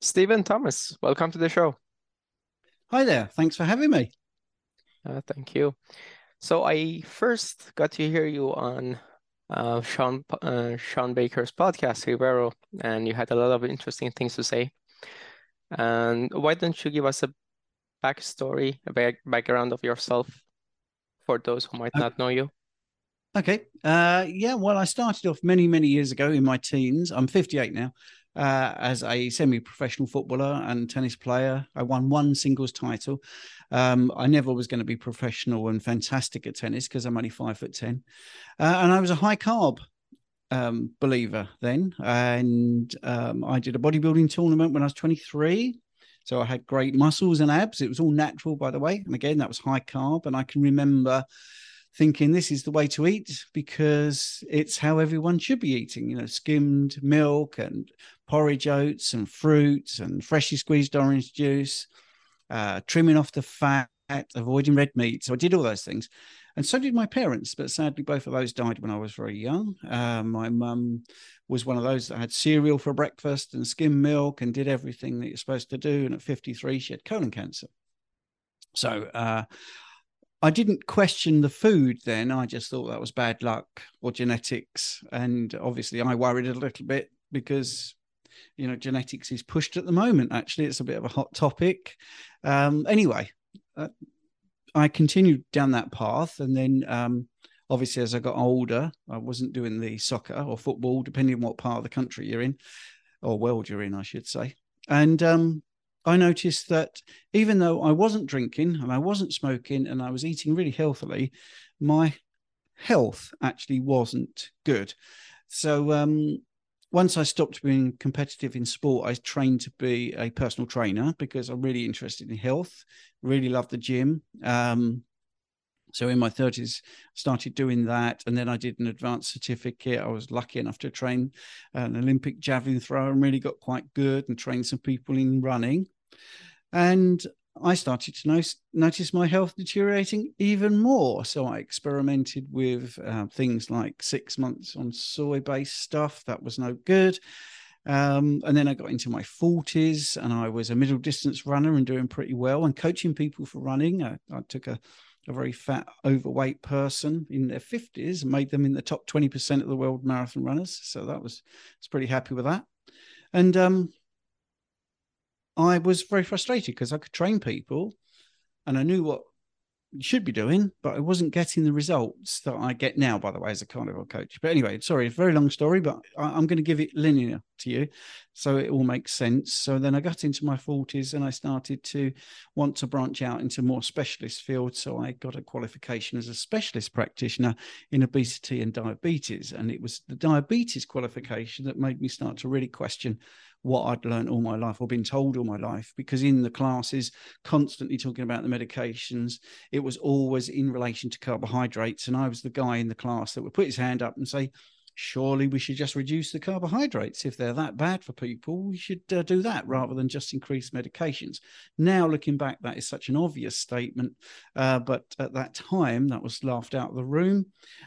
Stephen Thomas, welcome to the show. Hi there. Thanks for having me. Uh, thank you. So I first got to hear you on uh, Shawn uh, Shawn Baker's podcast, Revero, and you had a lot of interesting things to say. And why don't you give us a backstory, a back background of yourself for those who might not know you? Okay. Uh, yeah. Well, I started off many, many years ago in my teens. I'm 58 now. Uh, as a semi-professional footballer and tennis player, I won one singles title. Um, I never was going to be professional and fantastic at tennis because I'm only five foot ten, uh, and I was a high carb um, believer then. And um, I did a bodybuilding tournament when I was 23. So I had great muscles and abs. It was all natural, by the way. And again, that was high carb. And I can remember thinking this is the way to eat because it's how everyone should be eating, you know, skimmed milk and porridge oats and fruits and freshly squeezed orange juice, uh, trimming off the fat, avoiding red meat. So I did all those things. And so did my parents, but sadly, both of those died when I was very young. Uh, my mum was one of those that had cereal for breakfast and skim milk and did everything that you're supposed to do. And at 53, she had colon cancer. So uh, I didn't question the food then. I just thought that was bad luck or genetics. And obviously, I worried a little bit because you know genetics is pushed at the moment actually it's a bit of a hot topic um anyway uh, i continued down that path and then um obviously as i got older i wasn't doing the soccer or football depending on what part of the country you're in or world you're in i should say and um I noticed that even though I wasn't drinking and I wasn't smoking and I was eating really healthily, my health actually wasn't good. So um, once I stopped being competitive in sport, I trained to be a personal trainer because I'm really interested in health, really love the gym. Um, so in my 30s, started doing that. And then I did an advanced certificate. I was lucky enough to train an Olympic javelin thrower and really got quite good and trained some people in running. And I started to notice, notice my health deteriorating even more. So I experimented with uh, things like six months on soy based stuff. That was no good. Um, and then I got into my 40s and I was a middle distance runner and doing pretty well and coaching people for running. I, I took a, a very fat, overweight person in their 50s and made them in the top 20% of the world marathon runners. So that was, I was pretty happy with that. And um, I was very frustrated because I could train people and I knew what you should be doing, but I wasn't getting the results that I get now, by the way, as a carnivore coach. But anyway, sorry, it's a very long story, but I, am going to give it linear to you so it all makes sense. So then I got into my 40s and I started to want to branch out into more specialist fields. So I got a qualification as a specialist practitioner in obesity and diabetes. And it was the diabetes qualification that made me start to really question what I'd learned all my life or been told all my life. Because in the classes, constantly talking about the medications, it was always in relation to carbohydrates. And I was the guy in the class that would put his hand up and say, surely we should just reduce the carbohydrates. If they're that bad for people, we should uh, do that rather than just increase medications. Now, looking back, that is such an obvious statement. Uh, but at that time, that was laughed out of the room.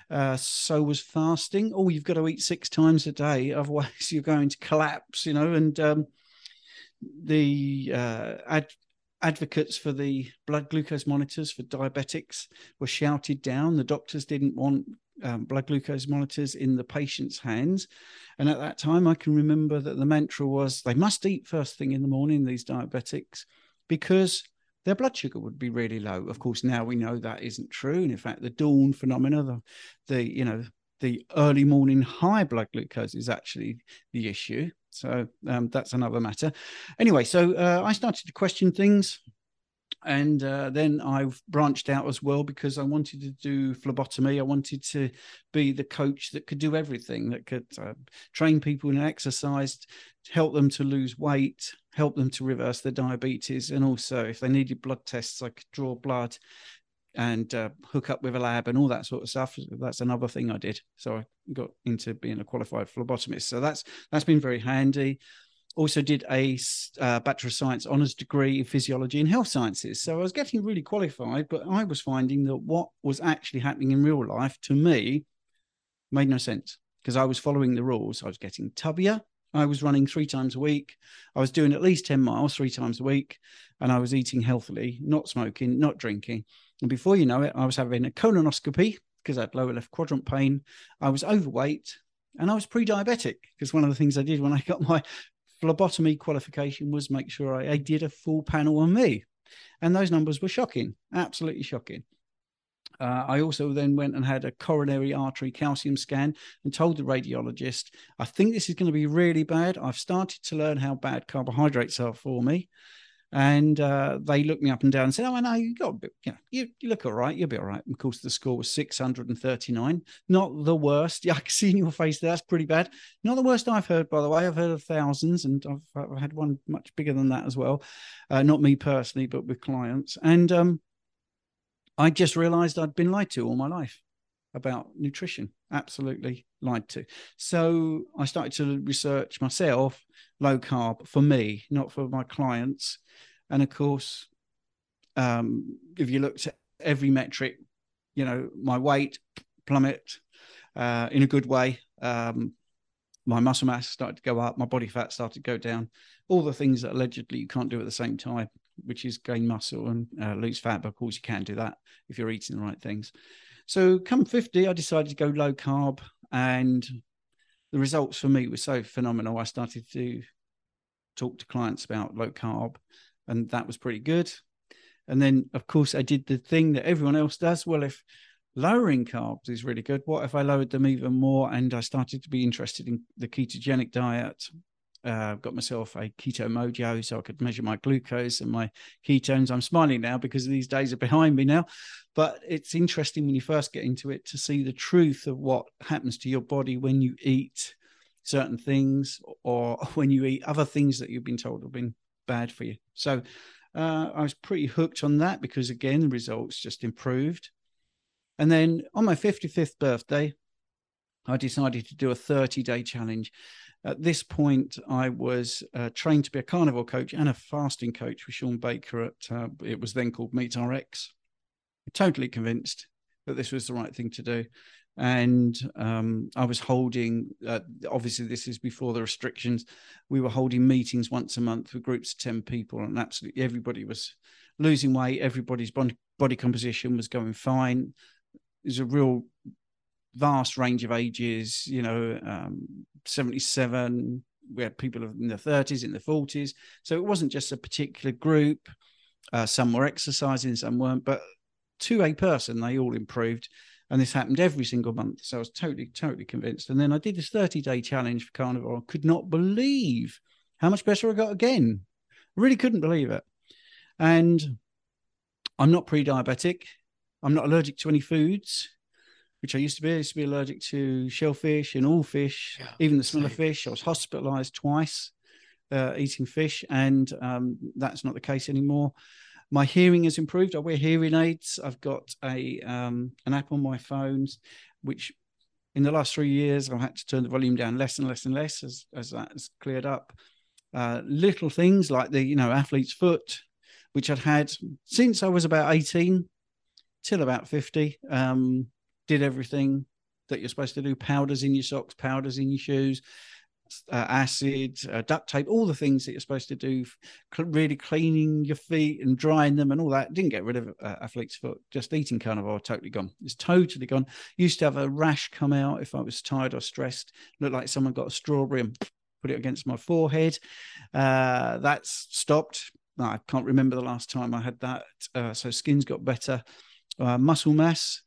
Uh, so was fasting. Oh, you've got to eat six times a day, otherwise, you're going to collapse, you know, and um, the uh, ad- advocates for the blood glucose monitors for diabetics were shouted down. The doctors didn't want um, blood glucose monitors in the patient's hands. And at that time, I can remember that the mantra was they must eat first thing in the morning, these diabetics, because their blood sugar would be really low. Of course, now we know that isn't true. And in fact, the dawn phenomena, the, the you know, the early morning high blood glucose is actually the issue. So um, that's another matter. Anyway, so uh, I started to question things and uh, then I've branched out as well because I wanted to do phlebotomy. I wanted to be the coach that could do everything, that could uh, train people in exercise, help them to lose weight, help them to reverse their diabetes, and also if they needed blood tests, I could draw blood and uh, hook up with a lab and all that sort of stuff. That's another thing I did. So I got into being a qualified phlebotomist. So that's that's been very handy. Also did a uh, Bachelor of Science honours degree in physiology and health sciences. So I was getting really qualified, but I was finding that what was actually happening in real life to me made no sense because I was following the rules. I was getting tubbier. I was running three times a week. I was doing at least 10 miles three times a week. And I was eating healthily, not smoking, not drinking. And before you know it, I was having a colonoscopy because I had lower left quadrant pain. I was overweight and I was pre diabetic because one of the things I did when I got my phlebotomy qualification was make sure I, I did a full panel on me. And those numbers were shocking, absolutely shocking. Uh, I also then went and had a coronary artery calcium scan and told the radiologist, I think this is going to be really bad. I've started to learn how bad carbohydrates are for me. And uh, they looked me up and down and said, "Oh, know you got, bit, you know, you, you look all right. You'll be all right." And of course, the score was six hundred and thirty-nine. Not the worst. Yeah, I can see in your face that's pretty bad. Not the worst I've heard, by the way. I've heard of thousands, and I've, I've had one much bigger than that as well. Uh, not me personally, but with clients. And um, I just realised I'd been lied to all my life about nutrition. Absolutely lied to. So I started to research myself low carb for me, not for my clients. And of course, um, if you looked at every metric, you know, my weight plummet uh, in a good way. Um, my muscle mass started to go up, my body fat started to go down. All the things that allegedly you can't do at the same time, which is gain muscle and uh, lose fat. But of course, you can do that if you're eating the right things. So, come 50, I decided to go low carb, and the results for me were so phenomenal. I started to talk to clients about low carb, and that was pretty good. And then, of course, I did the thing that everyone else does. Well, if lowering carbs is really good, what if I lowered them even more? And I started to be interested in the ketogenic diet uh, I've got myself a keto mojo so I could measure my glucose and my ketones. I'm smiling now because these days are behind me now. But it's interesting when you first get into it to see the truth of what happens to your body when you eat certain things or when you eat other things that you've been told have been bad for you. So uh, I was pretty hooked on that because, again, the results just improved. And then on my 55th birthday, I decided to do a 30 day challenge. At this point, I was uh, trained to be a carnivore coach and a fasting coach with Shawn Baker at uh, it was then called Meat RX. Totally convinced that this was the right thing to do. And um, I was holding, uh, obviously, this is before the restrictions. We were holding meetings once a month with groups of 10 people, and absolutely everybody was losing weight. Everybody's body composition was going fine. There's a real vast range of ages, you know, um, 77, we had people in the 30s, in the 40s. So it wasn't just a particular group. Uh, some were exercising, some weren't, but to a person, they all improved. And this happened every single month. So I was totally, totally convinced. And then I did this 30 day challenge for carnivore. I could not believe how much better I got again. I really couldn't believe it. And I'm not pre diabetic. I'm not allergic to any foods which I used to be. I used to be allergic to shellfish and all fish, yeah, even the smell same. of fish. I was hospitalized twice uh, eating fish, and um, that's not the case anymore. My hearing has improved. I wear hearing aids. I've got a um, an app on my phone, which in the last three years I've had to turn the volume down less and less and less as as that has cleared up. Uh, little things like the you know athlete's foot, which I'd had since I was about eighteen till about fifty. Um, did everything that you're supposed to do powders in your socks, powders in your shoes, uh, acid, uh, duct tape, all the things that you're supposed to do, cl- really cleaning your feet and drying them and all that. Didn't get rid of uh, athlete's foot, just eating carnivore, totally gone. It's totally gone. Used to have a rash come out if I was tired or stressed, looked like someone got a strawberry and put it against my forehead. Uh, that's stopped. I can't remember the last time I had that. Uh, so skin's got better. Uh, muscle mass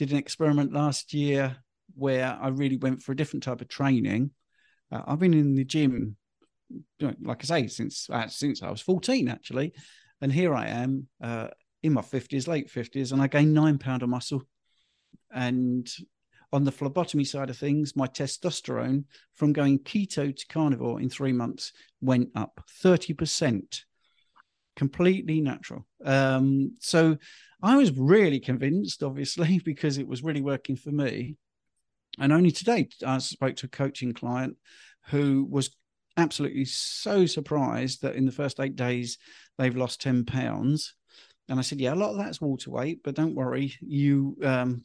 did an experiment last year where I really went for a different type of training. Uh, I've been in the gym, like I say, since uh, since I was 14 actually, and here I am uh, in my 50s, late 50s, and I gained nine pound of muscle. And on the phlebotomy side of things, my testosterone from going keto to carnivore in three months went up 30%, completely natural. Um, so I was really convinced, obviously, because it was really working for me. And only today, I spoke to a coaching client who was absolutely so surprised that in the first eight days they've lost 10 pounds. And I said, Yeah, a lot of that's water weight, but don't worry, you um,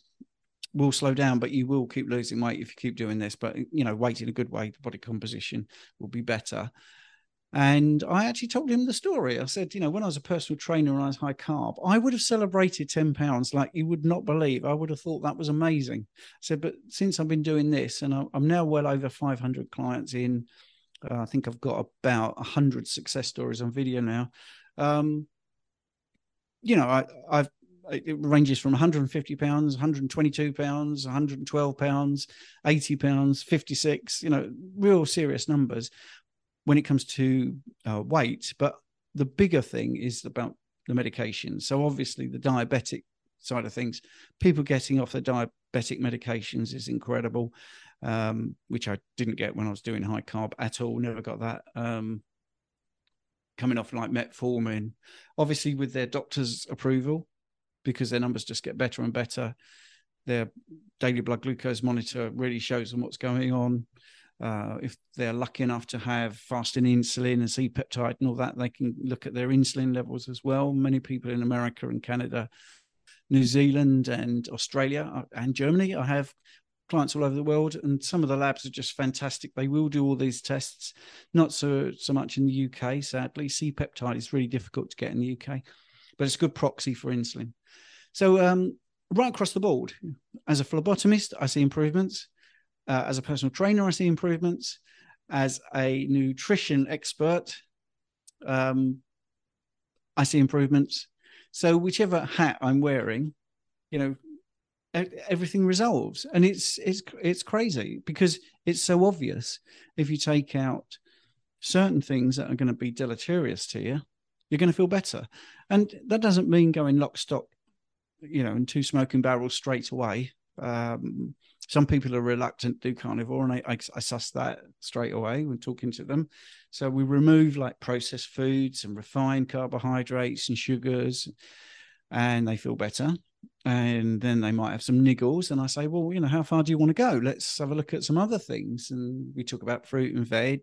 will slow down, but you will keep losing weight if you keep doing this. But, you know, weight in a good way, the body composition will be better. And I actually told him the story. I said, you know, when I was a personal trainer and I was high carb, I would have celebrated 10 pounds like you would not believe. I would have thought that was amazing. I said, but since I've been doing this and I'm now well over 500 clients in, uh, I think I've got about 100 success stories on video now. Um, you know, I, I've it ranges from 150 pounds 122 pounds 112 pounds 80 pounds 56 you know real serious numbers when it comes to uh, weight. But the bigger thing is about the medication. So obviously, the diabetic side of things, people getting off their diabetic medications is incredible, um, which I didn't get when I was doing high carb at all. Never got that. Um, coming off like metformin, obviously with their doctor's approval, because their numbers just get better and better. Their daily blood glucose monitor really shows them what's going on. Uh, if they're lucky enough to have fasting insulin and C peptide and all that, they can look at their insulin levels as well. Many people in America and Canada, New Zealand and Australia uh, and Germany, I have clients all over the world, and some of the labs are just fantastic. They will do all these tests, not so so much in the UK. Sadly, C peptide is really difficult to get in the UK, but it's a good proxy for insulin. So um, right across the board, as a phlebotomist, I see improvements. Uh, as a personal trainer, I see improvements. As a nutrition expert, um, I see improvements. So whichever hat I'm wearing, you know, everything resolves, and it's it's it's crazy because it's so obvious. If you take out certain things that are going to be deleterious to you, you're going to feel better, and that doesn't mean going lock stock, you know, in two smoking barrels straight away. Um, some people are reluctant to do carnivore, and I, I, I suss that straight away when talking to them. So we remove like processed foods and refined carbohydrates and sugars, and they feel better. And then they might have some niggles, and I say, well, you know, how far do you want to go? Let's have a look at some other things. And we talk about fruit and veg.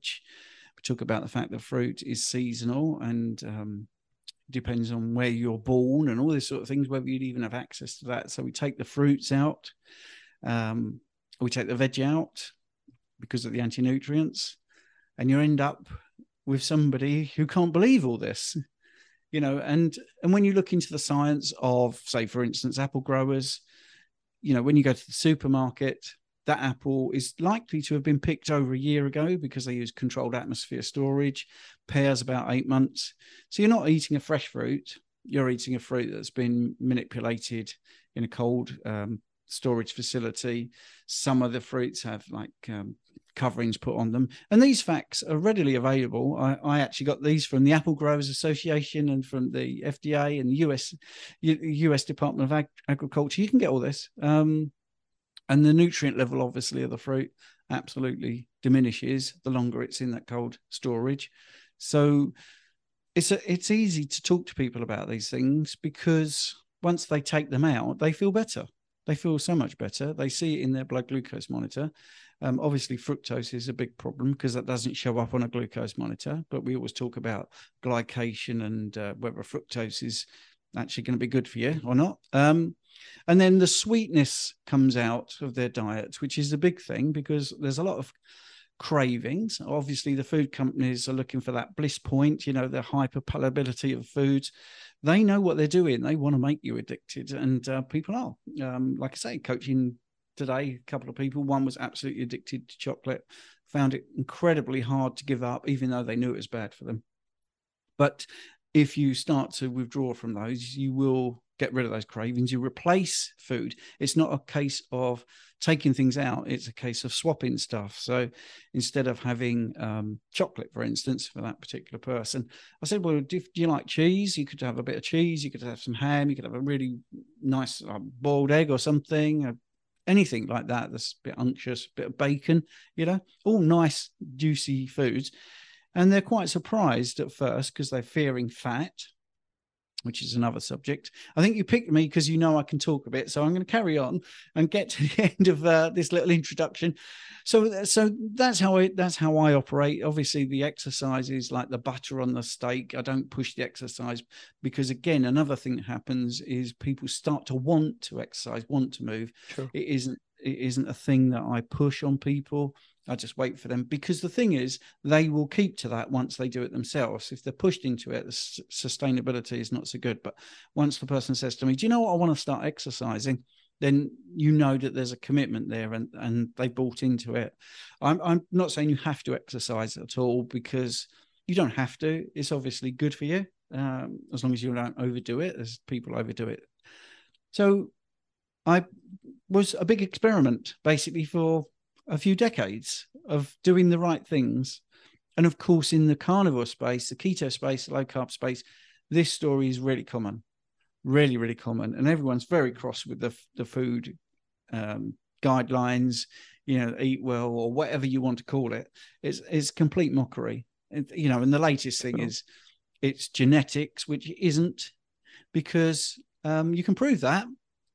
We talk about the fact that fruit is seasonal and um, depends on where you're born and all these sort of things, whether you'd even have access to that. So we take the fruits out um, we take the veg out because of the anti nutrients, and you end up with somebody who can't believe all this you know and and when you look into the science of say for instance apple growers you know when you go to the supermarket that apple is likely to have been picked over a year ago because they use controlled atmosphere storage pears about eight months so you're not eating a fresh fruit you're eating a fruit that's been manipulated in a cold um, storage facility. Some of the fruits have like um, coverings put on them. And these facts are readily available. I, I, actually got these from the Apple Growers Association and from the FDA and the US US Department of Ag- Agriculture. You can get all this. Um, and the nutrient level, obviously, of the fruit absolutely diminishes the longer it's in that cold storage. So it's a, it's easy to talk to people about these things because once they take them out, they feel better. They feel so much better. They see it in their blood glucose monitor. Um, obviously, fructose is a big problem because that doesn't show up on a glucose monitor. But we always talk about glycation and uh, whether fructose is actually going to be good for you or not. Um, and then the sweetness comes out of their diet, which is a big thing because there's a lot of cravings. Obviously, the food companies are looking for that bliss point, you know, the hyperpalatability of foods. They know what they're doing. They want to make you addicted, and uh, people are. Um, like I say, coaching today, a couple of people. One was absolutely addicted to chocolate, found it incredibly hard to give up, even though they knew it was bad for them. But if you start to withdraw from those, you will get rid of those cravings. You replace food. It's not a case of taking things out, it's a case of swapping stuff. So instead of having um, chocolate, for instance, for that particular person, I said, Well, do, do, you like cheese? You could have a bit of cheese, you could have some ham, you could have a really nice uh, boiled egg or something. Uh, anything like that that's a bit unctuous, a bit of bacon, you know, all nice, juicy foods. And they're quite surprised at first because they're fearing fat which is another subject. I think you picked me because you know I can talk a bit, so I'm going to carry on and get to the end of uh, this little introduction. So, so that's how I that's how I operate. Obviously, the exercises like the butter on the steak. I don't push the exercise because, again, another thing that happens is people start to want to exercise, want to move. Sure. It isn't it isn't a thing that I push on people. I just wait for them because the thing is, they will keep to that once they do it themselves. If they're pushed into it, the sustainability is not so good. But once the person says to me, "Do you know what? I want to start exercising," then you know that there's a commitment there, and and they bought into it. I'm I'm not saying you have to exercise at all because you don't have to. It's obviously good for you um, as long as you don't overdo it, as people overdo it. So I was a big experiment basically for a few decades of doing the right things. And of course, in the carnivore space, the keto space, the low carb space, this story is really common, really, really common. And everyone's very cross with the, the food um, guidelines, you know, eat well or whatever you want to call it. It's, it's complete mockery. It, you know, and the latest thing is it's genetics, which isn't because um, you can prove that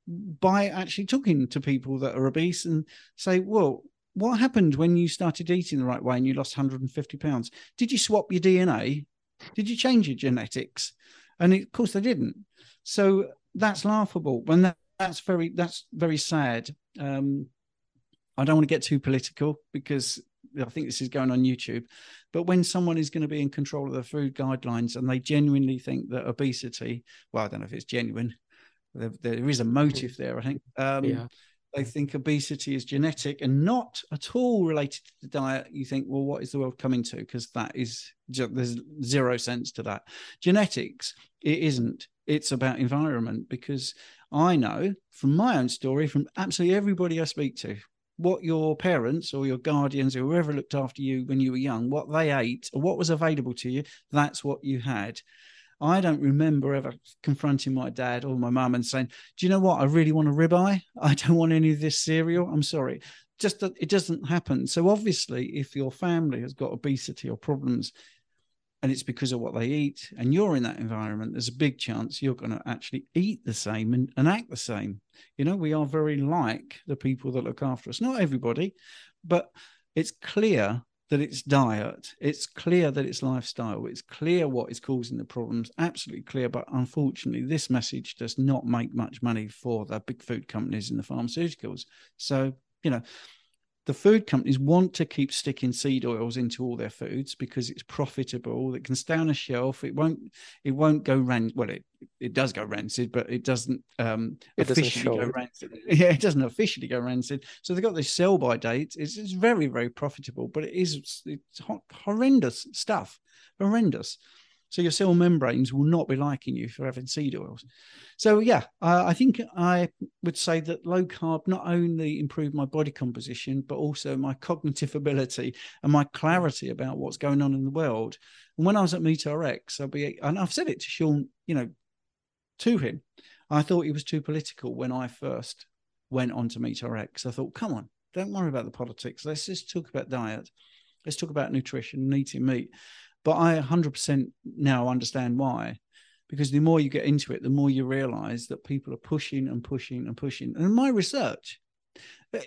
by actually talking to people that are obese and say, well, what happened when you started eating the right way and you lost 150 pounds? Did you swap your DNA? Did you change your genetics? And it, of course they didn't. So that's laughable. When that, that's very that's very sad. Um, I don't want to get too political because I think this is going on YouTube. But when someone is going to be in control of the food guidelines and they genuinely think that obesity, well, I don't know if it's genuine, there, there is a motive there, I think. Um, yeah they think obesity is genetic and not at all related to the diet, you think, well, what is the world coming to? Because that is there's zero sense to that. Genetics, it isn't. It's about environment because I know from my own story, from absolutely everybody I speak to, what your parents or your guardians or whoever looked after you when you were young, what they ate or what was available to you, that's what you had. I don't remember ever confronting my dad or my mum and saying, "Do you know what? I really want a ribeye. I don't want any of this cereal. I'm sorry." Just that it doesn't happen. So obviously, if your family has got obesity or problems, and it's because of what they eat, and you're in that environment, there's a big chance you're going to actually eat the same and, and act the same. You know, we are very like the people that look after us. Not everybody, but it's clear that it's diet, it's clear that it's lifestyle, it's clear what is causing the problems, absolutely clear. But unfortunately, this message does not make much money for the big food companies and the pharmaceuticals. So, you know, the food companies want to keep sticking seed oils into all their foods because it's profitable. It can stay on a shelf. It won't. It won't go rancid. Well, it it does go rancid, but it doesn't um, it officially doesn't go rancid. Yeah, it doesn't officially go rancid. So they've got this sell by date. It's, it's very very profitable, but it is it's horrendous stuff. Horrendous. So your cell membranes will not be liking you for having seed oils. So yeah, uh, I think I would say that low carb not only improved my body composition, but also my cognitive ability and my clarity about what's going on in the world. And when I was at MeatRx, I'll be, and I've said it to Shawn, you know, to him, I thought he was too political when I first went on to MeatRx. I thought, come on, don't worry about the politics. Let's just talk about diet. Let's talk about nutrition and eating meat. But I 100% now understand why. Because the more you get into it, the more you realize that people are pushing and pushing and pushing. And my research, eh,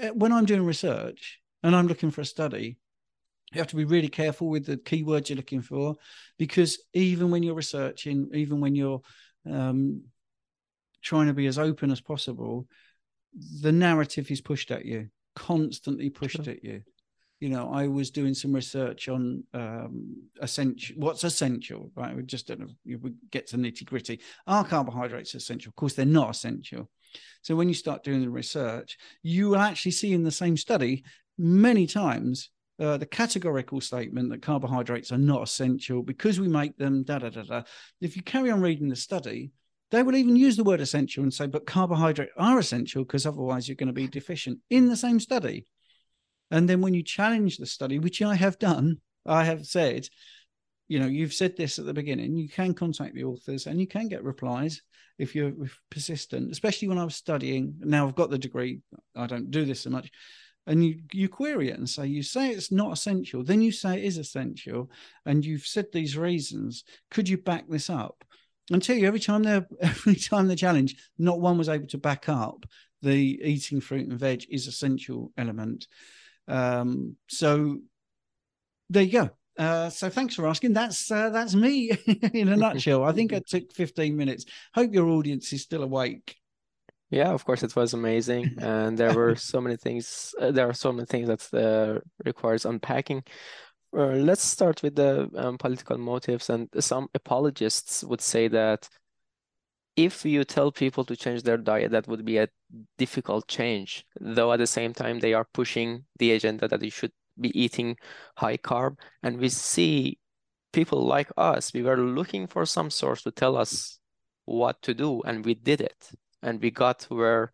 eh, when I'm doing research and I'm looking for a study, you have to be really careful with the keywords you're looking for because even when you're researching, even when you're um, trying to be as open as possible, the narrative is pushed at you, constantly pushed sure. at you you know, I was doing some research on um, essential. What's essential, right? We just don't know. We get to nitty gritty. Are carbohydrates essential? Of course, they're not essential. So when you start doing the research, you will actually see in the same study many times uh, the categorical statement that carbohydrates are not essential because we make them. Da da da da. If you carry on reading the study, they will even use the word essential and say, but carbohydrates are essential because otherwise you're going to be deficient in the same study. And then when you challenge the study, which I have done, I have said, you know, you've said this at the beginning, you can contact the authors and you can get replies if you're persistent, especially when I was studying. Now I've got the degree, I don't do this so much. And you, you query it and say, you say it's not essential, then you say it is essential, and you've said these reasons. Could you back this up? I tell you, every time they every time they challenge, not one was able to back up the eating fruit and veg is essential element. Um, so there you go. Uh, so thanks for asking. That's uh, that's me in a nutshell. I think I took 15 minutes. Hope your audience is still awake. Yeah, of course, it was amazing, and there were so many things. Uh, there are so many things that uh, requires unpacking. Uh, let's start with the um, political motives, and some apologists would say that if you tell people to change their diet, that would be a difficult change. Though at the same time, they are pushing the agenda that you should be eating high carb, and we see people like us. We were looking for some source to tell us what to do, and we did it and we got where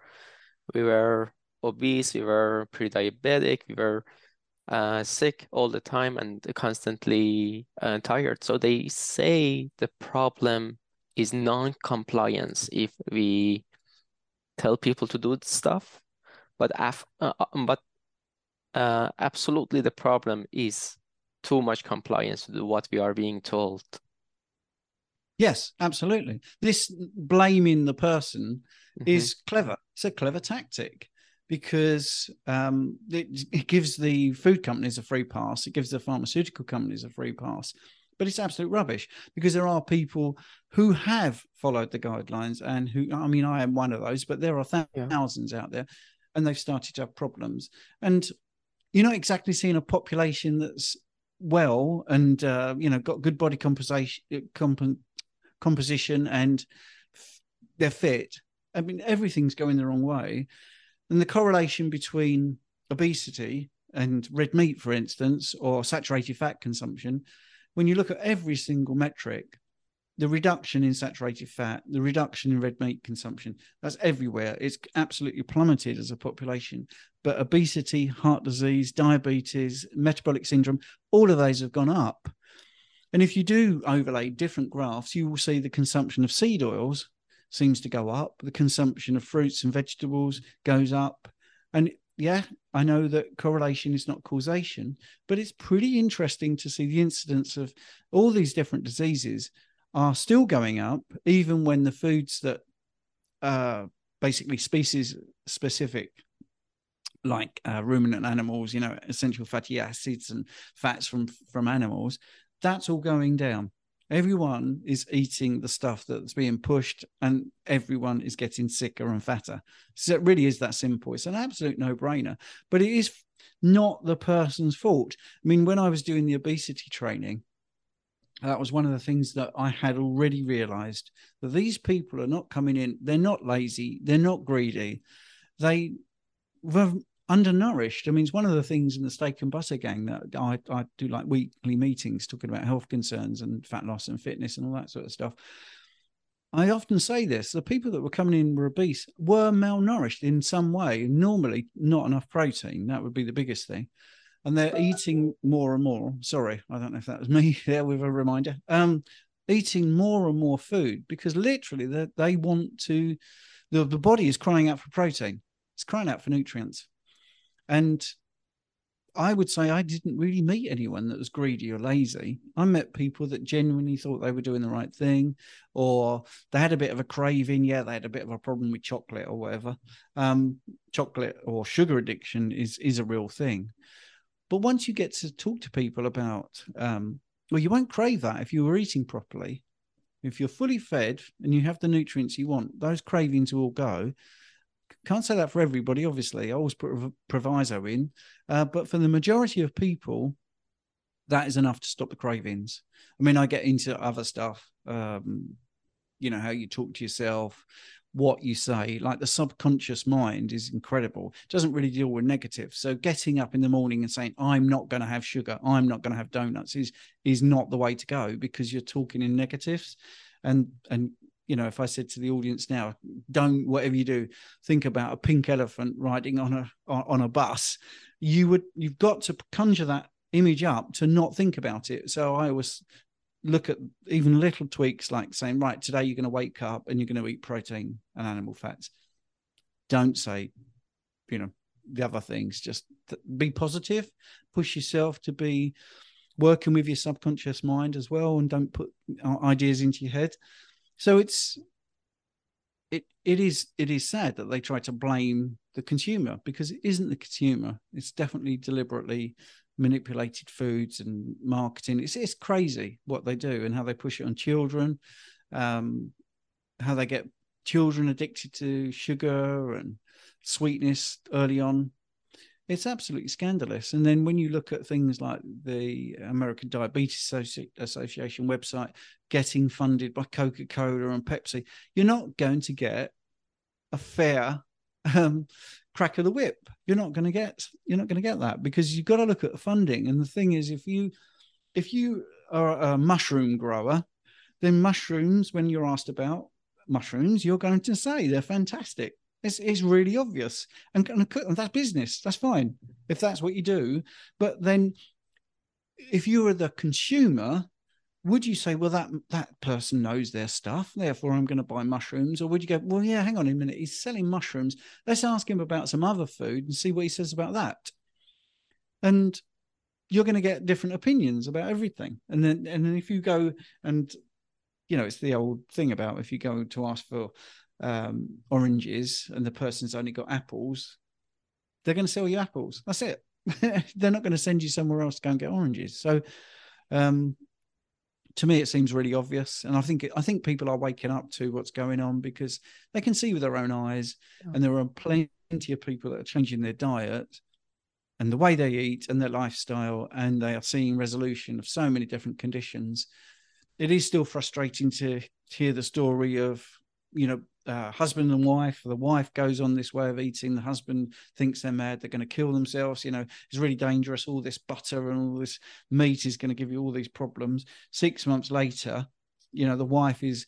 we were obese, we were pre-diabetic, we were uh, sick all the time and constantly uh, tired. So they say the problem is non-compliance if we tell people to do stuff, but af- uh, uh but uh, absolutely the problem is too much compliance to what we are being told. Yes, absolutely. This blaming the person mm-hmm. is clever. It's a clever tactic because um, it, it, gives the food companies a free pass. It gives the pharmaceutical companies a free pass. But it's absolute rubbish because there are people who have followed the guidelines and who, I mean, I am one of those, but there are thousands yeah. out there and they've started to have problems. And you're not exactly seeing a population that's well and uh, you know got good body composition comp- composition and they're fit. I mean, everything's going the wrong way. And the correlation between obesity and red meat, for instance, or saturated fat consumption, when you look at every single metric, the reduction in saturated fat, the reduction in red meat consumption, that's everywhere. It's absolutely plummeted as a population. But obesity, heart disease, diabetes, metabolic syndrome, all of those have gone up. And if you do overlay different graphs, you will see the consumption of seed oils seems to go up, the consumption of fruits and vegetables goes up. And yeah, I know that correlation is not causation, but it's pretty interesting to see the incidence of all these different diseases are still going up, even when the foods that uh, basically species specific like uh, ruminant animals, you know, essential fatty acids and fats from from animals, that's all going down. Everyone is eating the stuff that's being pushed, and everyone is getting sicker and fatter. So it really is that simple. It's an absolute no brainer, but it is not the person's fault. I mean, when I was doing the obesity training, that was one of the things that I had already realized that these people are not coming in, they're not lazy, they're not greedy. They were undernourished. I mean, it's one of the things in the steak and butter gang that I, I do like weekly meetings talking about health concerns and fat loss and fitness and all that sort of stuff. I often say this the people that were coming in were obese were malnourished in some way, normally not enough protein. That would be the biggest thing. And they're eating more and more. Sorry, I don't know if that was me there with a reminder. Um, eating more and more food because literally they, want to, the, the body is crying out for protein, it's crying out for nutrients and I would say I didn't really meet anyone that was greedy or lazy. I met people that genuinely thought they were doing the right thing, or they had a bit of a craving. Yeah, they had a bit of a problem with chocolate or whatever. Um, chocolate or sugar addiction is is a real thing. But once you get to talk to people about, um, well, you won't crave that if you were eating properly. If you're fully fed and you have the nutrients you want, those cravings will go. Can't say that for everybody, obviously. I always put a proviso in, uh, but for the majority of people, that is enough to stop the cravings. I mean, I get into other stuff, um, you know, how you talk to yourself, what you say. Like the subconscious mind is incredible. It doesn't really deal with negative. So getting up in the morning and saying, "I'm not going to have sugar," "I'm not going to have donuts," is is not the way to go because you're talking in negatives, and and you know, if I said to the audience now, don't whatever you do, think about a pink elephant riding on a on a bus, you would you've got to conjure that image up to not think about it. So I always look at even little tweaks like saying, right, today you're going to wake up and you're going to eat protein and animal fats. Don't say, you know, the other things. Just be positive, push yourself to be working with your subconscious mind as well, and don't put ideas into your head so it's it it is it is sad that they try to blame the consumer because it isn't the consumer. It's definitely deliberately manipulated foods and marketing. It's it's crazy what they do and how they push it on children, um, how they get children addicted to sugar and sweetness early on. It's absolutely scandalous. And then when you look at things like the American Diabetes Association website getting funded by Coca Cola and Pepsi, you're not going to get a fair um, crack of the whip. You're not going to get you're not going to get that because you've got to look at the funding. And the thing is, if you if you are a mushroom grower, then mushrooms, when you're asked about mushrooms, you're going to say they're fantastic. It's, it's really obvious, and, and that's business. That's fine if that's what you do. But then, if you are the consumer, would you say, well, that that person knows their stuff, therefore I'm going to buy mushrooms? Or would you go, well, yeah, hang on a minute, he's selling mushrooms. Let's ask him about some other food and see what he says about that. And you're going to get different opinions about everything. And then, and then if you go and, you know, it's the old thing about if you go to ask for um, oranges and the person's only got apples, they're going to sell you apples. That's it. they're not going to send you somewhere else to go and get oranges. So, um, to me it seems really obvious and i think i think people are waking up to what's going on because they can see with their own eyes and there are plenty of people that are changing their diet and the way they eat and their lifestyle and they are seeing resolution of so many different conditions it is still frustrating to hear the story of you know uh, husband and wife. The wife goes on this way of eating. The husband thinks they're mad. They're going to kill themselves. You know, it's really dangerous. All this butter and all this meat is going to give you all these problems. Six months later, you know, the wife is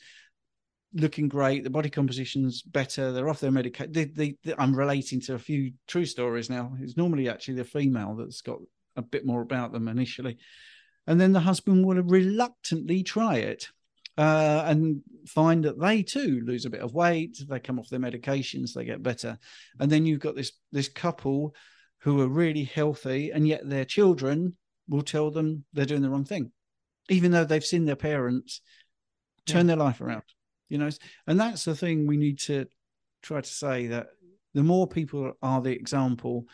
looking great. The body composition's better. They're off their medication. I'm relating to a few true stories now. It's normally actually the female that's got a bit more about them initially. And then the husband will reluctantly try it uh, and find that they too lose a bit of weight. They come off their medications, they get better, and then you've got this this couple who are really healthy, and yet their children will tell them they're doing the wrong thing, even though they've seen their parents turn yeah. their life around. You know, and that's the thing we need to try to say that the more people are the example,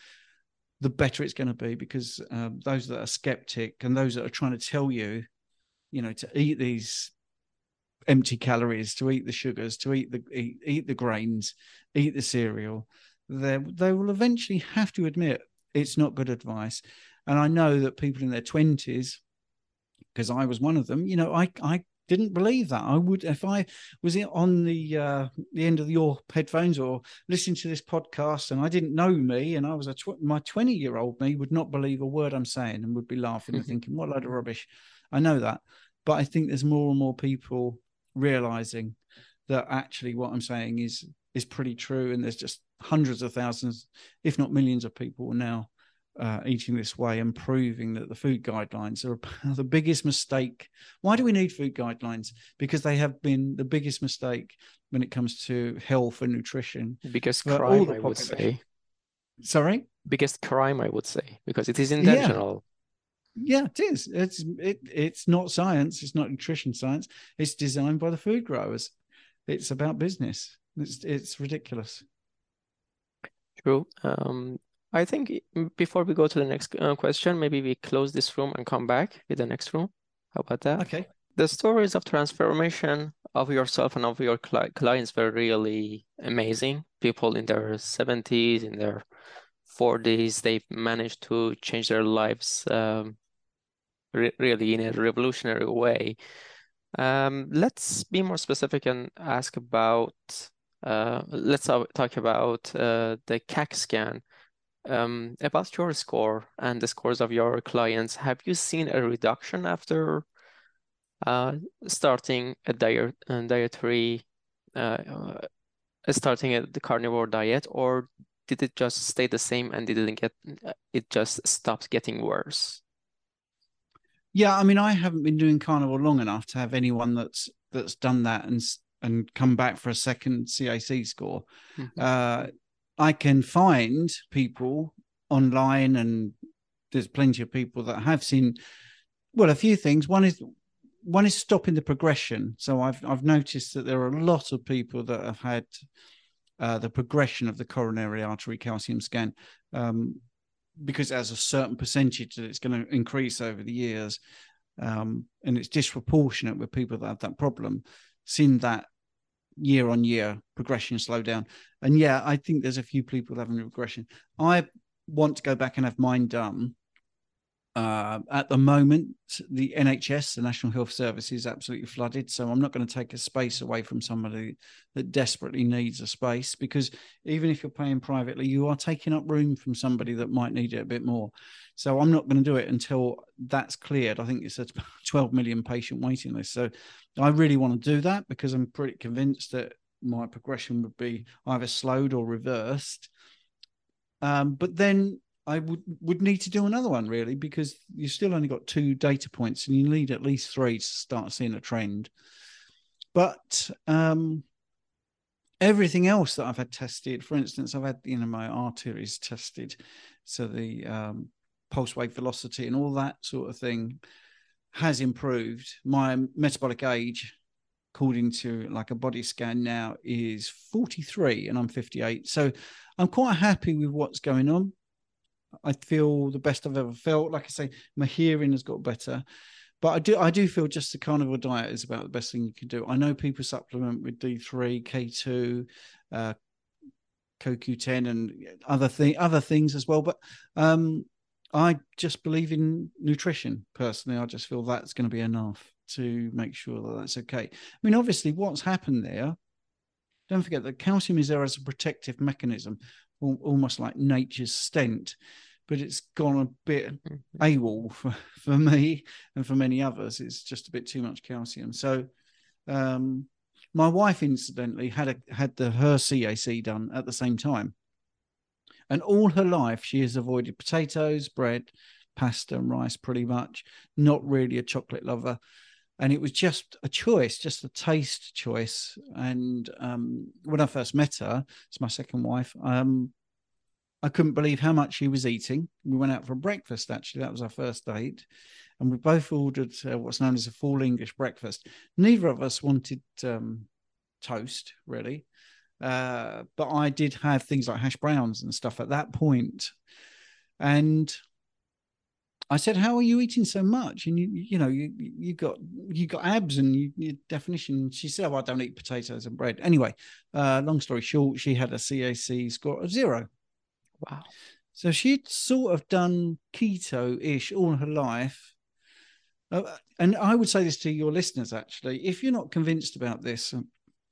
the better it's going to be because um, those that are skeptic and those that are trying to tell you, you know, to eat these empty calories, to eat the sugars, to eat the eat, eat the grains, eat the cereal, they they will eventually have to admit it's not good advice. And I know that people in their twenties, because I was one of them, you know, I I didn't believe that. I would if I was on the uh, the end of your headphones or listening to this podcast and I didn't know me and I was a tw- my 20 year old me would not believe a word I'm saying and would be laughing and thinking what a load of rubbish. I know that, but I think there's more and more people realizing that actually what I'm saying is is pretty true, and there's just hundreds of thousands, if not millions, of people now uh, eating this way and proving that the food guidelines are the biggest mistake. Why do we need food guidelines? Because they have been the biggest mistake when it comes to health and nutrition. Biggest crime, I would say. Sorry. Biggest crime, I would say, because it is intentional. Yeah, it is. It's it, it's not science. It's not nutrition science. It's designed by the food growers. It's about business. It's it's ridiculous. True. Um, I think before we go to the next uh, question, maybe we close this room and come back with the next room. How about that? Okay. The stories of transformation of yourself and of your cli clients were really amazing. People in their 70s, in their 40s, they managed to change their lives um, re really in a revolutionary way. Um, let's be more specific and ask about, uh, let's talk about uh, the CAC scan. Um, about your score and the scores of your clients, have you seen a reduction after uh, starting a diet, dietary, uh, uh, starting a, the carnivore diet, or did it just stay the same and didn't get, it just stopped getting worse? Yeah, I mean, I haven't been doing carnivore long enough to have anyone that's that's done that and and come back for a second CAC score. Mm-hmm. Uh, I can find people online, and there's plenty of people that have seen. Well, a few things. One is one is stopping the progression. So I've I've noticed that there are a lot of people that have had uh, the progression of the coronary artery calcium scan um, because it has a certain percentage that it's going to increase over the years, um, and it's disproportionate with people that have that problem. Seen that year on year progression slow down, and yeah, I think there's a few people having regression. I want to go back and have mine done uh, at the moment, the NHS, the National Health Service, is absolutely flooded. So I'm not going to take a space away from somebody that desperately needs a space because even if you're paying privately, you are taking up room from somebody that might need it a bit more. So I'm not going to do it until that's cleared. I think it's a 12 million patient waiting list. So I really want to do that because I'm pretty convinced that my progression would be either slowed or reversed. Um, but then I would would need to do another one really because you still only got two data points and you need at least three to start seeing a trend. But um, everything else that I've had tested, for instance, I've had you know my arteries tested, so the um, pulse wave velocity and all that sort of thing has improved. My metabolic age, according to like a body scan now, is 43 and I'm 58. So I'm quite happy with what's going on. I feel the best I've ever felt. Like I say, my hearing has got better. But I do I do feel just the carnivore diet is about the best thing you can do. I know people supplement with D3, K2, uh, CoQ10 and other thing other things as well. But um, I just believe in nutrition personally. I just feel that's going to be enough to make sure that that's okay. I mean, obviously, what's happened there. Don't forget that calcium is there as a protective mechanism almost like nature's stent but it's gone a bit mm-hmm. AWOL for, for me and for many others. It's just a bit too much calcium. So, um, my wife, incidentally, had a, had the her CAC done at the same time, and all her life she has avoided potatoes, bread, pasta, and rice. Pretty much, not really a chocolate lover and it was just a choice, just a taste choice. And um, when I first met her, it's my second wife. Um, I couldn't believe how much she was eating. We went out for breakfast. Actually, that was our first date, and we both ordered uh, what's known as a full English breakfast. Neither of us wanted um, toast, really, uh, but I did have things like hash browns and stuff at that point, and I said, "How are you eating so much?" And you, you know, you you got you got abs and you, your definition. She said, "Oh, I don't eat potatoes and bread." Anyway, uh, long story short, she had a CAC score of zero. Wow! So she'd sort of done keto-ish all her life. Uh, and I would say this to your listeners: actually, if you're not convinced about this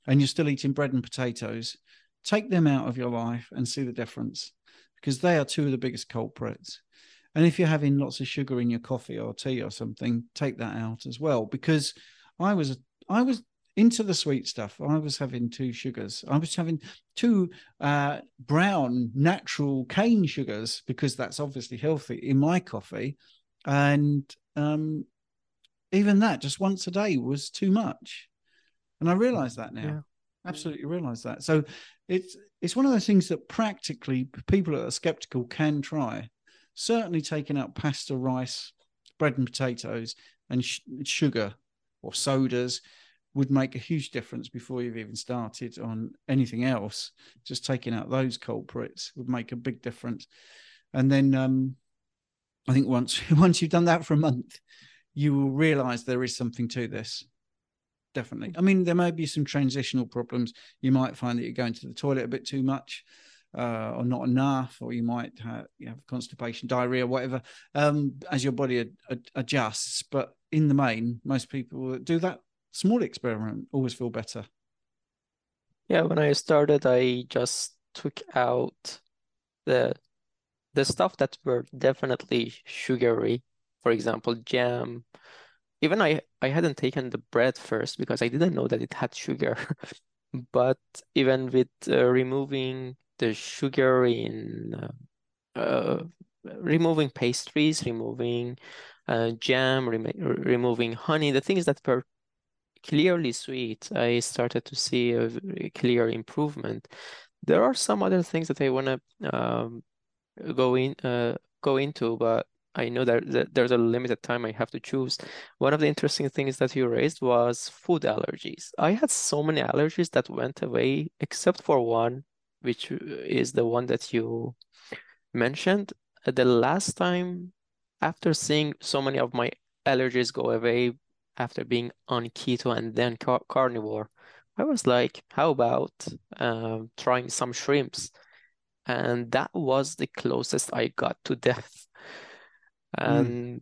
and you're still eating bread and potatoes, take them out of your life and see the difference, because they are two of the biggest culprits. And if you're having lots of sugar in your coffee or tea or something, take that out as well. Because I was I was into the sweet stuff. I was having two sugars. I was having two uh, brown natural cane sugars because that's obviously healthy in my coffee, and um, even that just once a day was too much. And I realize that now. Yeah. Absolutely realize that. So it's it's one of those things that practically people that are skeptical can try certainly taking out pasta, rice, bread and potatoes, and sh- sugar or sodas would make a huge difference before you've even started on anything else. Just taking out those culprits would make a big difference. And then um, I think once once you've done that for a month, you will realize there is something to this. Definitely. I mean, there may be some transitional problems. You might find that you're going to the toilet a bit too much uh, or not enough, or you might have, you have constipation, diarrhea, whatever, um, as your body ad- ad- adjusts. But in the main, most people that do that small experiment always feel better. Yeah, when I started, I just took out the the stuff that were definitely sugary. For example, jam. Even I I hadn't taken the bread first because I didn't know that it had sugar. But even with uh, removing the sugar in uh, removing pastries, removing uh, jam, rem removing honey, the things that were clearly sweet, I started to see a clear improvement. There are some other things that I want to um, go in uh, go into, but I know that, that there's a limited time I have to choose. One of the interesting things that you raised was food allergies. I had so many allergies that went away, except for one, which is the one that you mentioned. The last time, after seeing so many of my allergies go away after being on keto and then car carnivore, I was like, how about um, trying some shrimps? And that was the closest I got to death. Mm. And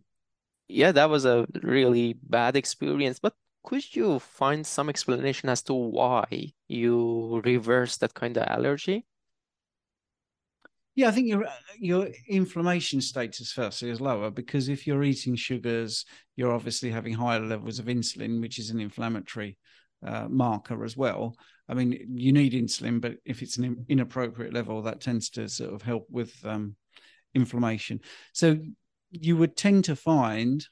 yeah, that was a really bad experience. But could you find some explanation as to why you reverse that kind of allergy? Yeah, I think your your inflammation status firstly is lower because if you're eating sugars, you're obviously having higher levels of insulin, which is an inflammatory uh, marker as well. I mean, you need insulin, but if it's an inappropriate level, that tends to sort of help with um, inflammation. So you would tend to find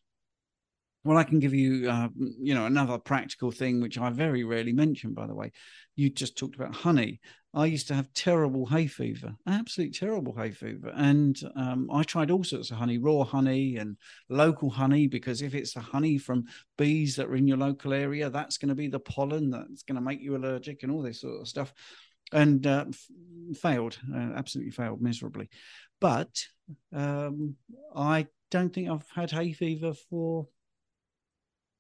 well i can give you uh, you know another practical thing which i very rarely mention by the way. You just talked about honey. I used to have terrible hay fever absolutely terrible hay fever. And um, i tried all sorts of honey raw honey and local honey because if it's the honey from bees that are in your local area that's going to be the pollen that's going to make you allergic and all this sort of stuff. And uh, f- failed uh, absolutely failed miserably. But um, I don't think I've had hay fever for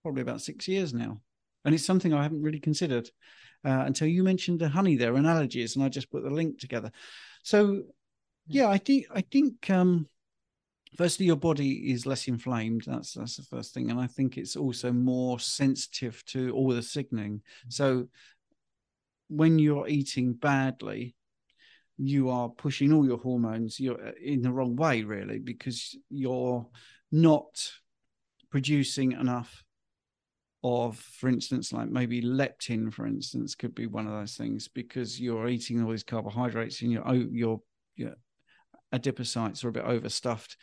probably about six years now. And it's something I haven't really considered uh, until you mentioned the honey there and allergies, and I just put the link together. So, hmm. yeah, I think I think um, firstly your body is less inflamed. That's that's the first thing, and I think it's also more sensitive to all the signaling. So, when you're eating badly, you are pushing all your hormones you're uh, in the wrong way really because you're not producing enough of for instance like maybe leptin for instance could be one of those things because you're eating all these carbohydrates and your your adipocytes are a bit overstuffed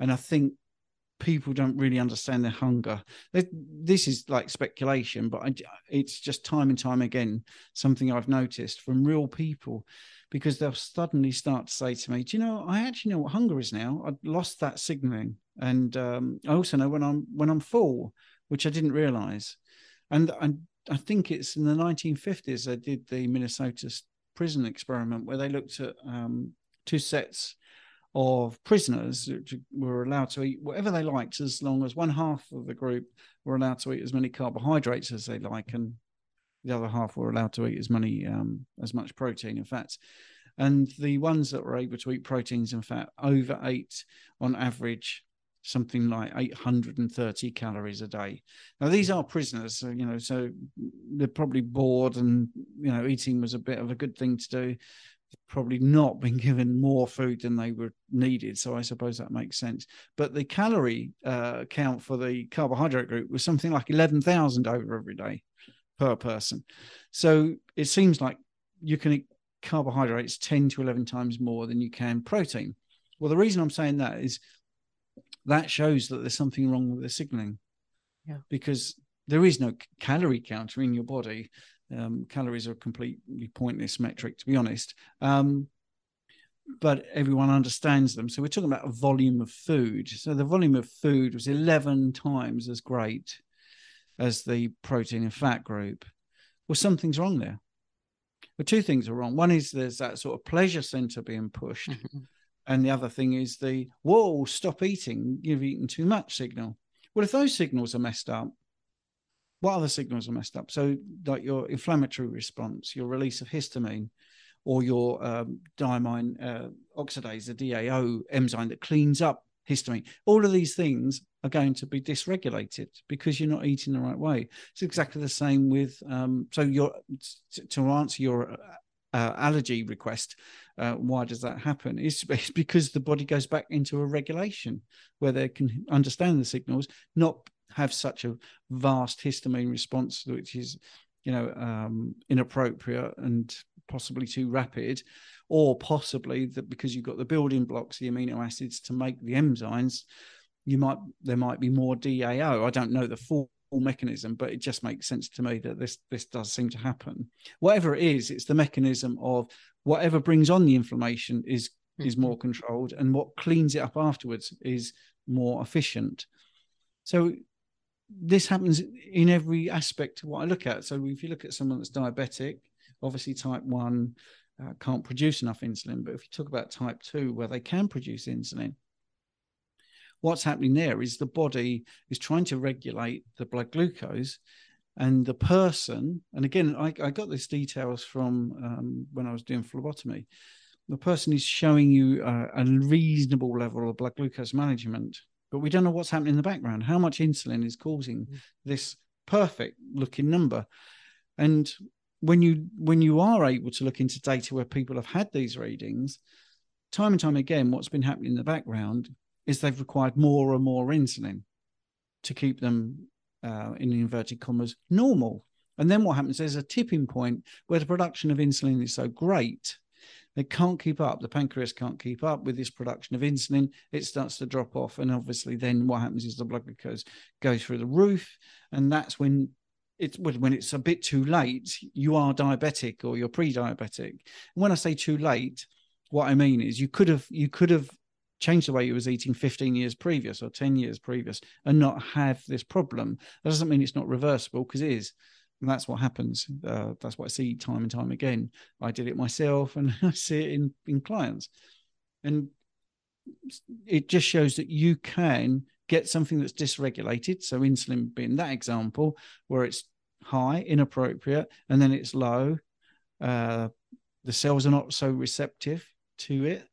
and i think people don't really understand their hunger. This is like speculation, but it's just time and time again something I've noticed from real people because they'll suddenly start to say to me, "Do you know? I actually know what hunger is now. I've lost that signaling, and um, I also know when I'm when I'm full, which I didn't realize." And and I think it's in the 1950s they did the Minnesota prison experiment where they looked at um, two sets of prisoners were allowed to eat whatever they liked as long as one half of the group were allowed to eat as many carbohydrates as they like and the other half were allowed to eat as many um, as much protein and fats and the ones that were able to eat proteins and fat over ate on average something like 830 calories a day now these are prisoners so, you know so they're probably bored and you know eating was a bit of a good thing to do probably not been given more food than they were needed. So I suppose that makes sense. But the calorie uh, count for the carbohydrate group was something like 11,000 over every day per person. So it seems like you can eat carbohydrates 10 to 11 times more than you can protein. Well, the reason I'm saying that is that shows that there's something wrong with the signaling. Yeah. Because there is no calorie counter in your body um, calories are a completely pointless metric, to be honest. Um, but everyone understands them. So we're talking about a volume of food. So the volume of food was 11 times as great as the protein and fat group. Well, something's wrong there. Well, two things are wrong. One is there's that sort of pleasure center being pushed. Mm-hmm. And the other thing is the, whoa, stop eating. You've eaten too much signal. Well, if those signals are messed up, what other signals are messed up? So, like your inflammatory response, your release of histamine, or your um, diamine uh, oxidase, the DAO enzyme that cleans up histamine. All of these things are going to be dysregulated because you're not eating the right way. It's exactly the same with. Um, so, your to answer your uh, allergy request, uh, why does that happen? It's, it's, because the body goes back into a regulation where they can understand the signals, not have such a vast histamine response, which is, you know, um, inappropriate and possibly too rapid, or possibly that because you've got the building blocks, the amino acids to make the enzymes, you might there might be more DAO. I don't know the full mechanism, but it just makes sense to me that this this does seem to happen. Whatever it is, it's the mechanism of whatever brings on the inflammation is is more controlled and what cleans it up afterwards is more efficient. So this happens in every aspect of what i look at. So if you look at someone that's diabetic obviously type 1 uh, can't produce enough insulin but if you talk about type 2 where they can produce insulin what's happening there is the body is trying to regulate the blood glucose and the person and again i, I got these details from um, when i was doing phlebotomy the person is showing you a, a reasonable level of blood glucose management but we don't know what's happening in the background how much insulin is causing mm. this perfect looking number and when you when you are able to look into data where people have had these readings time and time again what's been happening in the background is they've required more and more insulin to keep them uh, in inverted commas normal and then what happens there's a tipping point where the production of insulin is so great they can't keep up. The pancreas can't keep up with this production of insulin. It starts to drop off. And obviously, then what happens is the blood glucose goes through the roof. And that's when it's when it's a bit too late, you are diabetic or you're pre-diabetic. When I say too late, what I mean is you could have you could have changed the way you was eating 15 years previous or 10 years previous and not have this problem. That doesn't mean it's not reversible because it is. And that's what happens. Uh, that's what I see time and time again. I did it myself, and I see it in in clients, and it just shows that you can get something that's dysregulated. So insulin being that example, where it's high, inappropriate, and then it's low. Uh, the cells are not so receptive to it,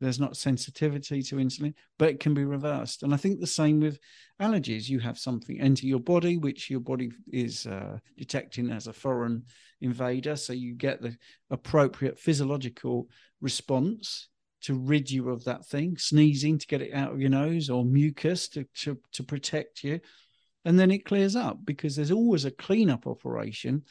there's not sensitivity to insulin, but it can be reversed. And I think the same with allergies. You have something enter your body, which your body is uh, detecting as a foreign invader. So you get the appropriate physiological response to rid you of that thing, sneezing to get it out of your nose or mucus to, to, to protect you. And then it clears up because there's always a cleanup operation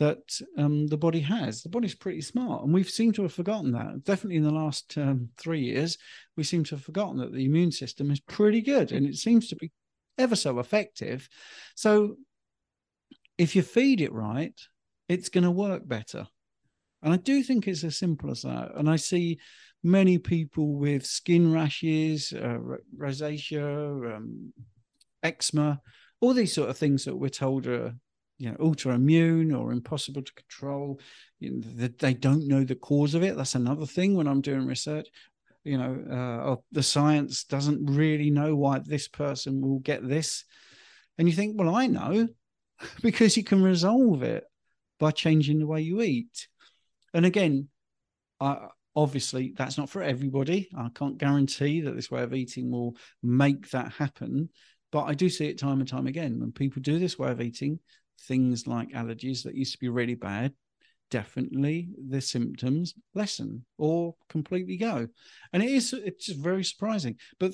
that um, the body has. The body's pretty smart, and we've seemed to have forgotten that. Definitely in the last um, three years, we seem to have forgotten that the immune system is pretty good, and it seems to be ever so effective. So, if you feed it right, it's going to work better. And I do think it's as simple as that. And I see many people with skin rashes, uh, rosacea, um, eczema, all these sort of things that we're told are you know autoimmune or impossible to control you know, that they don't know the cause of it. That's another thing when i'm doing research. You know uh, the science doesn't really know why this person will get this. And you think well i know because you can resolve it by changing the way you eat. And again I, obviously that's not for everybody. I can't guarantee that this way of eating will make that happen. But i do see it time and time again. When people do this way of eating things like allergies that used to be really bad, definitely the symptoms lessen or completely go. And it is it's very surprising. But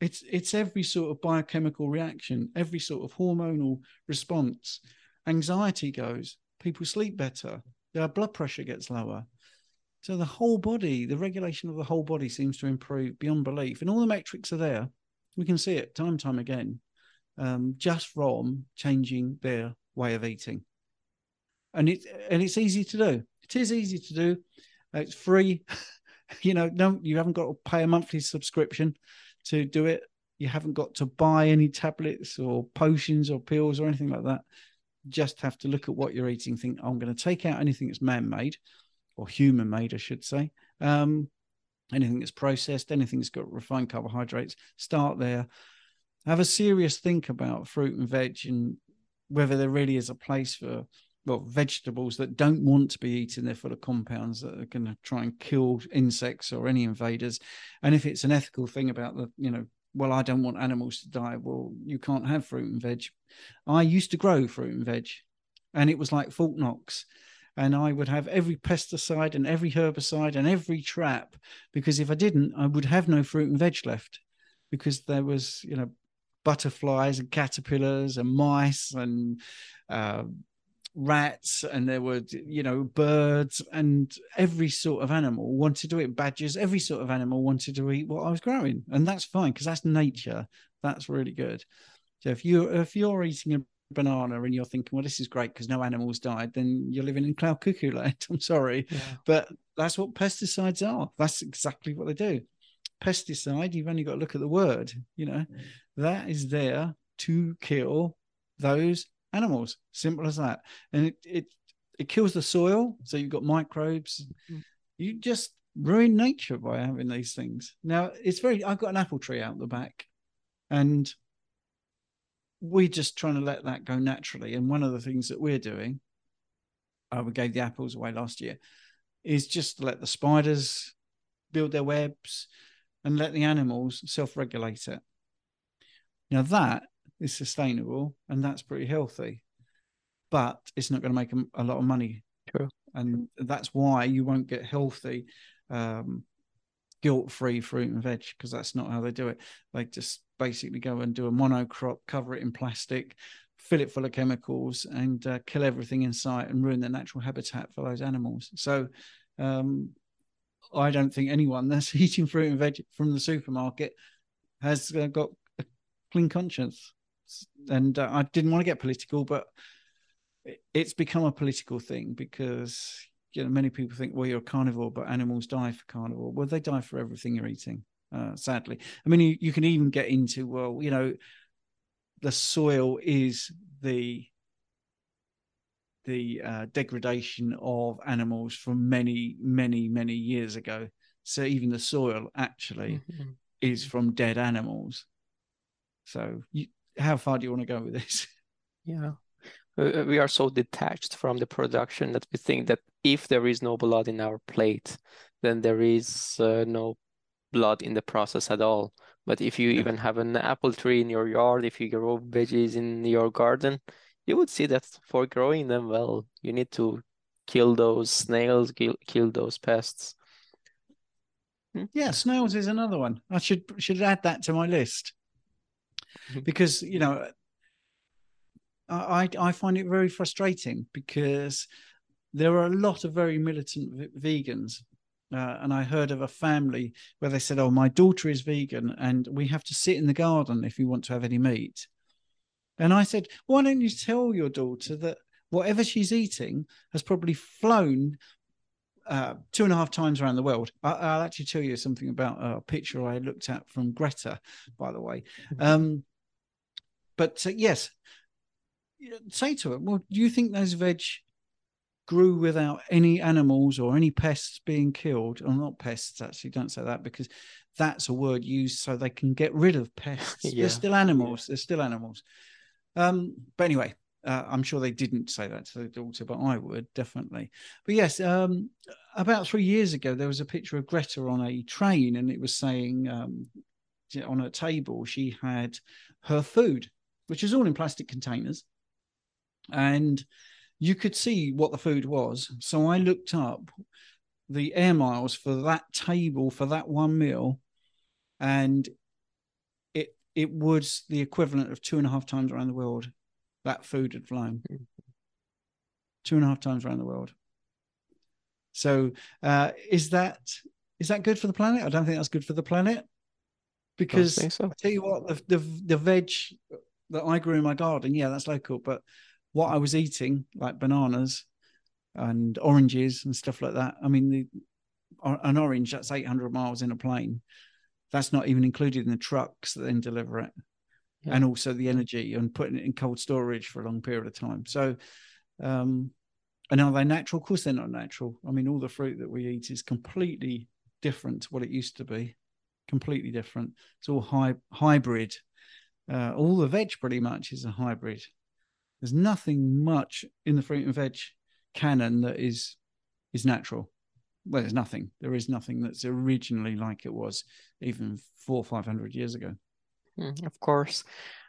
it's it's every sort of biochemical reaction, every sort of hormonal response. Anxiety goes, people sleep better, their blood pressure gets lower. So the whole body, the regulation of the whole body seems to improve beyond belief. And all the metrics are there. We can see it time time again um, just from changing their way of eating. And it and it's easy to do. It is easy to do. It's free. you know, no, you haven't got to pay a monthly subscription to do it. You haven't got to buy any tablets or potions or pills or anything like that. Just have to look at what you're eating. Think, I'm going to take out anything that's man-made or human-made, I should say. Um, anything that's processed, anything that's got refined carbohydrates. Start there have a serious think about fruit and veg and whether there really is a place for well vegetables that don't want to be eaten. They're full of compounds that are going to try and kill insects or any invaders. And if it's an ethical thing about the you know well i don't want animals to die well you can't have fruit and veg. I used to grow fruit and veg and it was like fort knox. And i would have every pesticide and every herbicide and every trap because if i didn't i would have no fruit and veg left because there was you know butterflies and caterpillars and mice and uh, rats and there were you know birds and every sort of animal wanted to eat badgers every sort of animal wanted to eat what i was growing and that's fine because that's nature that's really good so if you if you're eating a banana and you're thinking, well, this is great because no animals died, then you're living in cloud cuckoo land. I'm sorry. Yeah. But that's what pesticides are. That's exactly what they do. Pesticide, you've only got to look at the word, you know, that is there to kill those animals. Simple as that. And it it, it kills the soil. So you've got microbes. Mhm. You just ruin nature by having these things. Now it's very I've got an apple tree out the back and we're just trying to let that go naturally. And one of the things that we're doing, uh, we gave the apples away last year, is just to let the spiders build their webs and let the animals self regulate it. Now, that is sustainable and that's pretty healthy, but it's not going to make a, a lot of money. True. And that's why you won't get healthy, um, guilt free fruit and veg because that's not how they do it. They just basically go and do a monocrop, cover it in plastic, fill it full of chemicals, and uh, kill everything in sight and ruin the natural habitat for those animals. So, um, I don't think anyone that's eating fruit and veg from the supermarket has uh, got a clean conscience. And uh, I didn't want to get political, but it's become a political thing because you know many people think, well, you're a carnivore, but animals die for carnivore. Well, they die for everything you're eating. Uh, sadly, I mean, you, you can even get into well, you know, the soil is the the uh, degradation of animals from many, many, many years ago. So even the soil actually Mhm. is from dead animals. So you, how far do you want to go with this? Yeah. Uh, We are so detached from the production that we think that if there is no blood in our plate, then there is uh, no blood in the process at all. But if you Yeah. even have an apple tree in your yard, if you grow veggies in your garden, you would see that for growing them well, you need to kill those snails, kill, kill those pests. Yeah, snails is another one. I should should add that to my list Mhm. because you know I I find it very frustrating because there are a lot of very militant v- vegans. Uh, and I heard of a family where they said, "Oh, my daughter is vegan, and we have to sit in the garden if you want to have any meat." And I said, "Why don't you tell your daughter that whatever she's eating has probably flown uh, two and a half times around the world. I, I'll actually tell you something about a picture I looked at from Greta, by the way. Um, but uh, yes, say to her, well, do you think those veg grew without any animals or any pests being killed? Or not pests, actually, don't say that because that's a word used so they can get rid of pests. Yeah. They're still animals. They're still animals. Um, but anyway, uh, I'm sure they didn't say that to the daughter, but I would definitely. But yes, um, about three years ago, there was a picture of Greta on a train, and it was saying um, on a table she had her food, which is all in plastic containers, and you could see what the food was. So I looked up the air miles for that table for that one meal, and it was the equivalent of two and a half times around the world that food had flown. Mhm. Two and a half times around the world. So uh, is that is that good for the planet? I don't think that's good for the planet because so. I tell you what, the, the the veg that I grew in my garden, yeah, that's local. But what I was eating, like bananas and oranges and stuff like that. I mean, the, an orange that's 800 miles in a plane. That's not even included in the trucks that then deliver it, Yeah. and also the energy and putting it in cold storage for a long period of time. So, um, and are they natural? Of course, they're not natural. I mean, all the fruit that we eat is completely different to what it used to be. Completely different. It's all hy- hybrid. Uh, all the veg pretty much is a hybrid. There's nothing much in the fruit and veg canon that is is natural. Well, there's nothing. There is nothing that's originally like it was even four or five hundred years ago. Mm, Of course.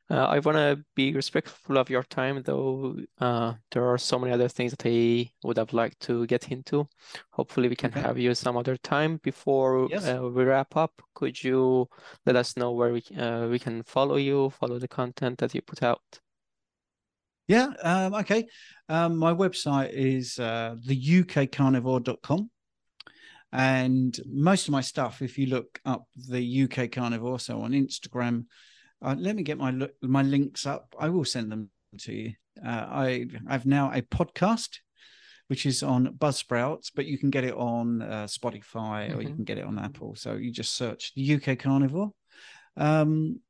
Uh, I want to be respectful of your time, though. Uh, there are so many other things that I would have liked to get into. Hopefully, we can Okay. have you some other time. Before Yes. uh, we wrap up, could you let us know where we uh, we can follow you, follow the content that you put out? Yeah. Um, okay. Um, my website is uh, theukcarnivore.com. And most of my stuff, if you look up the UK Carnivore, so on Instagram, uh, let me get my lo- my links up. I will send them to you. Uh, I I've now a podcast which is on Buzzsprouts, but you can get it on uh, Spotify mm-hmm. or you mm-hmm. can get it on Apple. So you just search the UK Carnivore. Um,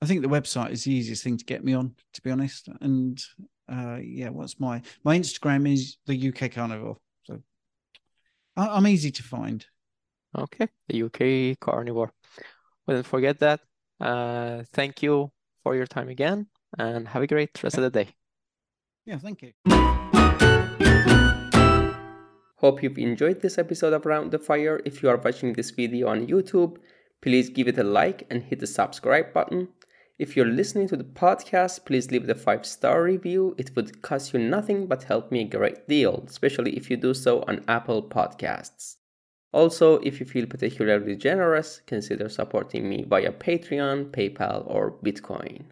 I think the website is the easiest thing to get me on, to be honest. And uh, yeah, what's my my Instagram is the UK Carnivore. So I, am easy to find. Okay, the UK Carnivore. Well, don't forget that. Uh, thank you for your time again, and have a great rest of the day. Yeah, thank you. Hope you've enjoyed this episode of Around the Fire. If you are watching this video on YouTube, please give it a like and hit the subscribe button. If you're listening to the podcast, please leave the 5 star review. It would cost you nothing but help me a great deal, especially if you do so on Apple Podcasts. Also, if you feel particularly generous, consider supporting me via Patreon, PayPal, or Bitcoin.